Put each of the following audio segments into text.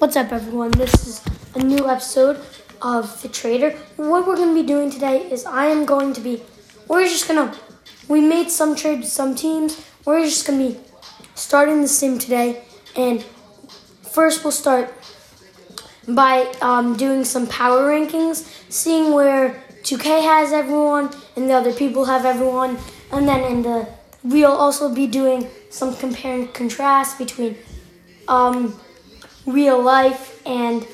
What's up, everyone? This is a new episode of The Trader. What we're going to be doing today is I am going to be, we're just going to, we made some trades some teams. We're just going to be starting the sim today. And first, we'll start by um, doing some power rankings, seeing where 2K has everyone and the other people have everyone. And then in the, we'll also be doing some compare and contrast between um, real life and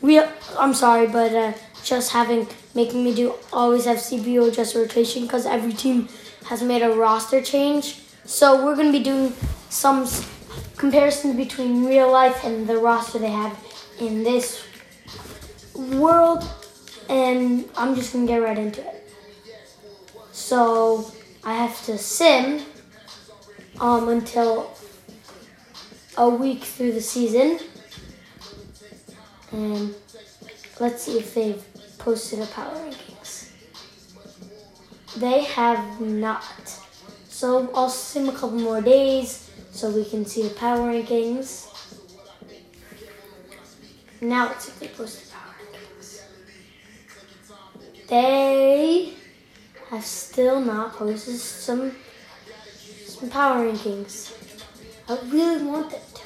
real. I'm sorry, but uh, just having making me do always have CBO just rotation because every team has made a roster change. So we're gonna be doing some comparisons between real life and the roster they have in this world, and I'm just gonna get right into it. So I have to sim um, until a week through the season. And let's see if they've posted a power rankings. They have not. So I'll sim a couple more days so we can see the power rankings. Now let's see if they posted power rankings. They have still not posted some some power rankings. I really want it.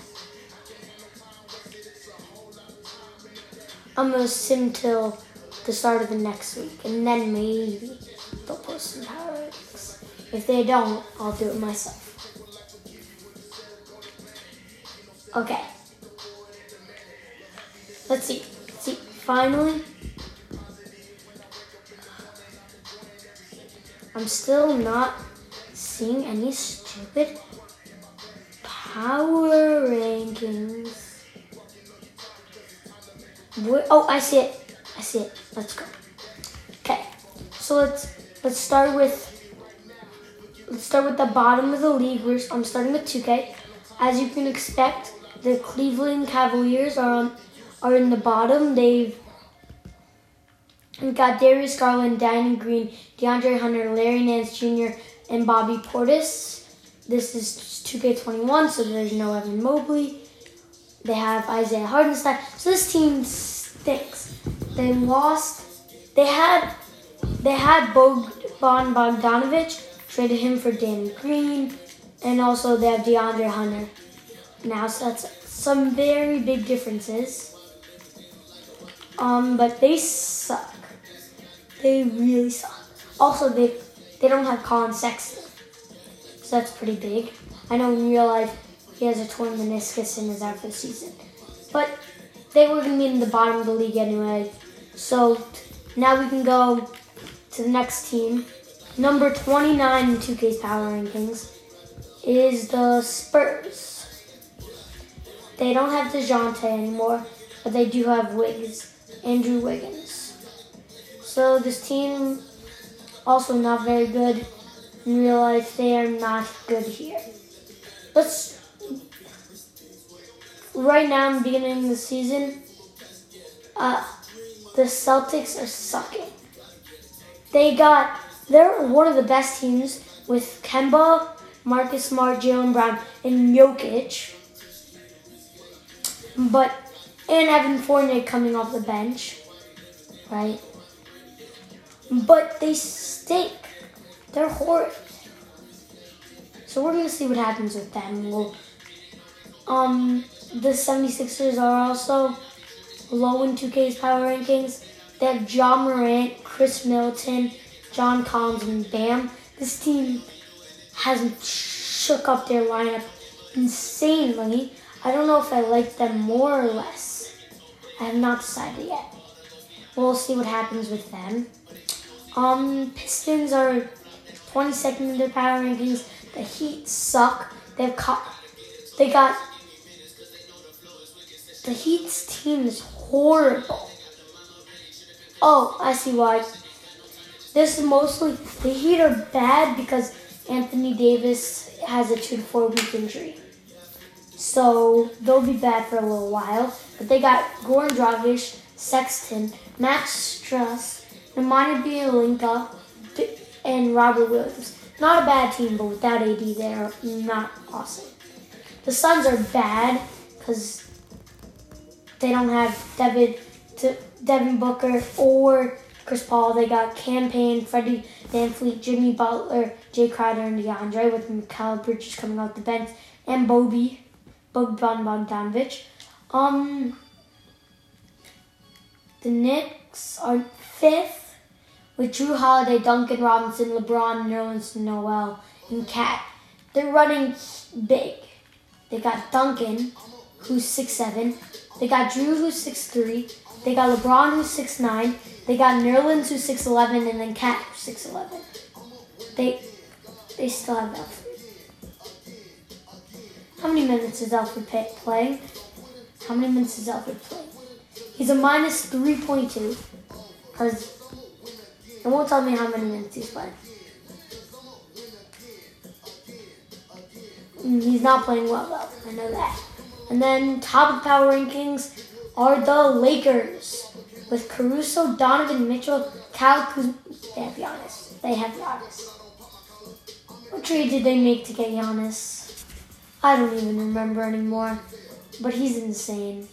I'm gonna sim till the start of the next week, and then maybe they'll post some power rankings. If they don't, I'll do it myself. Okay. Let's see. Let's see. Finally, I'm still not seeing any stupid power rankings. Where, oh, I see it. I see it. Let's go. Okay, so let's let's start with let's start with the bottom of the league. We're, I'm starting with 2K. As you can expect, the Cleveland Cavaliers are on are in the bottom. They've got Darius Garland, Danny Green, DeAndre Hunter, Larry Nance Jr., and Bobby Portis. This is 2K21, so there's no Evan Mobley. They have Isaiah Hartenstein. So this team stinks. They lost. They had they had Boban Bogdanovich, traded him for Danny Green, and also they have DeAndre Hunter. Now, so that's some very big differences. Um, but they suck. They really suck. Also, they they don't have Collin Sexton, so that's pretty big. I know in real life he has a torn meniscus and is out for the season, but they were gonna be in the bottom of the league anyway. So now we can go to the next team. Number 29 in 2K's power rankings is the Spurs. They don't have DeJounte anymore, but they do have Wiggs, Andrew Wiggins. So this team also not very good in real life. They are not good here. Let's right now in the beginning of the season, uh, the Celtics are sucking. They got they're one of the best teams with Kemba, Marcus Smart, Jaylen Brown, and Jokic. But and Evan Fournier coming off the bench, right? But they stink. They're horrid. So we're gonna see what happens with them. We'll, um, the 76ers are also low in 2K's power rankings. They have John Morant, Khris Middleton, John Collins, and Bam. This team hasn't shook up their lineup insanely. I don't know if I like them more or less. I have not decided yet. We'll see what happens with them. Um, Pistons are 22nd in their power rankings. The Heat suck. They've caught, they got the Heat's team is horrible. Oh, I see why. This is mostly the Heat are bad because Anthony Davis has a two to four week injury. So they'll be bad for a little while. But they got Goran Dragic, Sexton, Max Strus, Nemanja Bjelica, and Robert Williams. Not a bad team, but without AD, they're not awesome. The Suns are bad because they don't have Devin, Devin Booker or Chris Paul. They got Cam Payne, Freddie VanVleet, Jimmy Butler, Jae Crowder, and DeAndre with Mikal Bridges coming off the bench, and Bobby, Boban Bogdanovic. Um, the Knicks are fifth with Jrue Holiday, Duncan Robinson, LeBron, Nerlens Noel, and KAT. They're running big. They got Duncan, who's six seven. They got Jrue, who's six three. They got LeBron, who's six nine. They got Nerlens, who's six eleven, and then KAT, who's six eleven. They they still have Alfred. How many minutes is Alfred playing? How many minutes is Alfred playing? He's a minus 3.2. Because it won't tell me how many minutes he's. Mm, he's not playing well, though. I know that. And then top of power rankings are the Lakers with Caruso, Donovan Mitchell, Cal Kuzma. They have Giannis. They have Giannis. What trade did they make to get Giannis? I don't even remember anymore. But he's insane.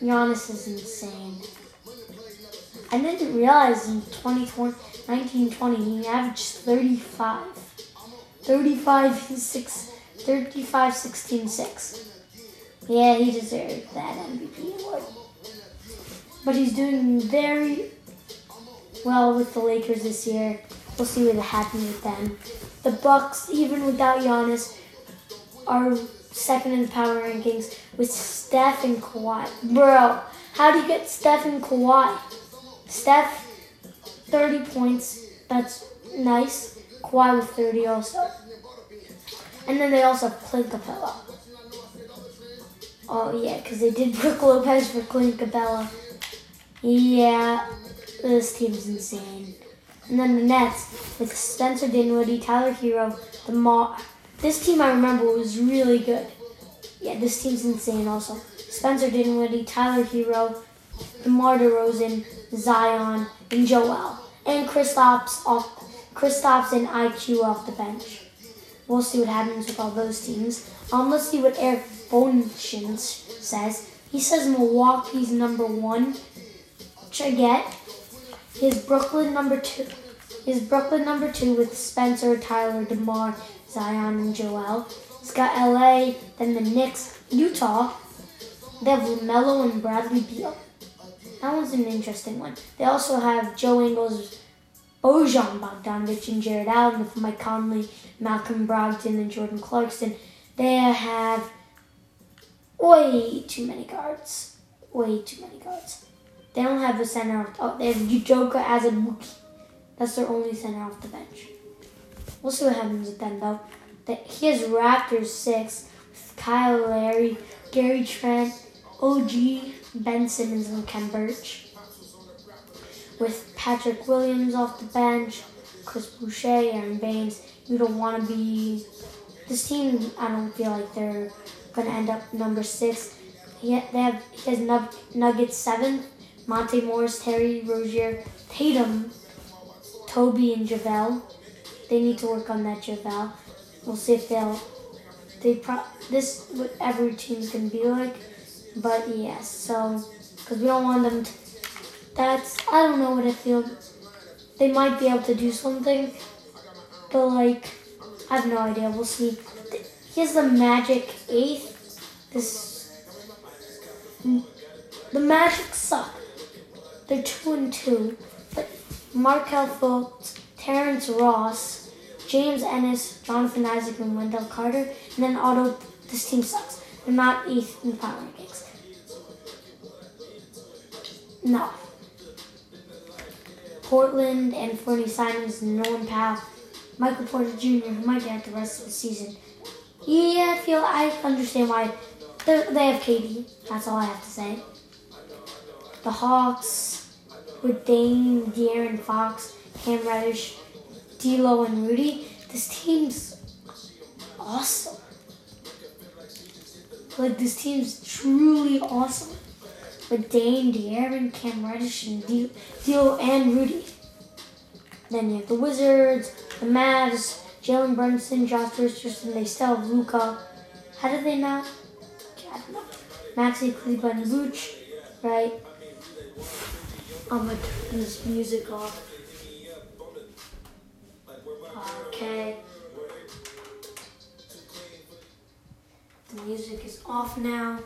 Giannis is insane. I didn't realize in 2020, 1920 he averaged 35. 35, 6, 35, 16, 6. Yeah, he deserved that MVP award. But he's doing very well with the Lakers this year. We'll see what happens with them. The Bucks, even without Giannis, are second in the power rankings with Steph and Kawhi. Bro, how do you get Steph and Kawhi? Steph, 30 points. That's nice. Kawhi with 30 also. And then they also have Clint Capela. Oh, yeah, because they did Brook Lopez for Clint Capela. Yeah, this team's insane. And then the Nets with Spencer Dinwiddie, Tyler Herro, the Ma this team I remember was really good. Yeah, this team's insane also. Spencer Dinwiddie, Tyler DeMar DeRozan, Zion, and Joel. And Kristaps off Kristaps and IQ off the bench. We'll see what happens with all those teams. Um, let's see what Eric Bonchins says. He says Milwaukee's number one, which I get. His Brooklyn number two. His Brooklyn number two with Spencer, Tyler, DeMar, Zion and Joel. It's got LA, then the Knicks, Utah. They have LaMelo and Bradley Beal. That one's an interesting one. They also have Joe Ingles, Bojan Bogdanovic, and Jarrett Allen with Mike Conley, Malcolm Brogdon, and Jordan Clarkson. They have way too many guards. Way too many guards. They don't have a center. Off, oh, they have Udoka as a rookie. That's their only center off the bench. We'll see what happens with them though. He has Raptors six with Kyle Lowry, Gary Trent, OG, Ben Simmons, and Khem Birch. With Patrick Williams off the bench, Chris Boucher, Aron Baynes, You don't want to be. This team, I don't feel like they're going to end up number six. He, they have, he has nug- Nuggets seventh, Monte Morris, Terry Rozier, Tatum, Toby, and JaVale they need to work on that JaVale. We'll see if they'll. They pro this what every team's gonna be like, but yes. So because we don't want them. To, that's I don't know what I feel. They might be able to do something, but like I have no idea. We'll see. Here's the Magic eighth. This the Magic suck. They're two and two, but Markelle Fultz, Terrence Ross. James Ennis, Jonathan Isaac, and Wendell Carter. And then auto, this team sucks. They're not East in power rankings. No. Portland Anfernee Simons Norman Powell. Michael Porter Jr., who might get the rest of the season. Yeah, I feel I understand why they have KD. That's all I have to say. The Hawks with Dame, De'Aaron Fox, Cam Reddish, D'Lo and Rudy. This team's awesome. Like this team's truly awesome. With Dame, De'Aaron, Cam Reddish, and D'Lo and Rudy. Then you have the Wizards, the Mavs, Jalen Brunson, Josh Richardson. They still have Luka. How did they not I don't know. Maxi, Kleber, and Vooch, right? I'm gonna turn this music off. Okay. The music is off now.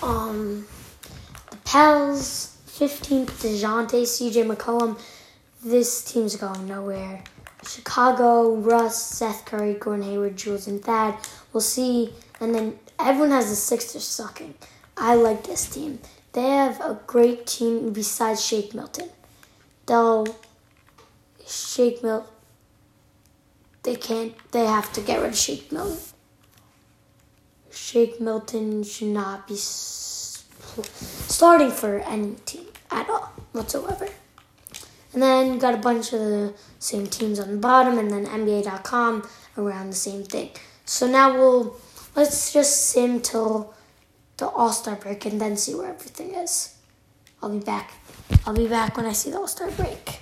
Um, the Pels, 15th, DeJounte, CJ McCollum. This team's going nowhere. Chicago, Russ, Seth Curry, Gordon Hayward, Jules, and Thad. We'll see. And then everyone has the Sixers sucking. I like this team. They have a great team besides Shake Milton. They'll Shake Milton. They can't. They have to get rid of Shake Milton. Shake Milton should not be starting for any team at all whatsoever. And then got a bunch of the same teams on the bottom, and then NBA.com around the same thing. So now we'll let's just sim till the All Star break, and then see where everything is. I'll be back. I'll be back when I see the All Star break.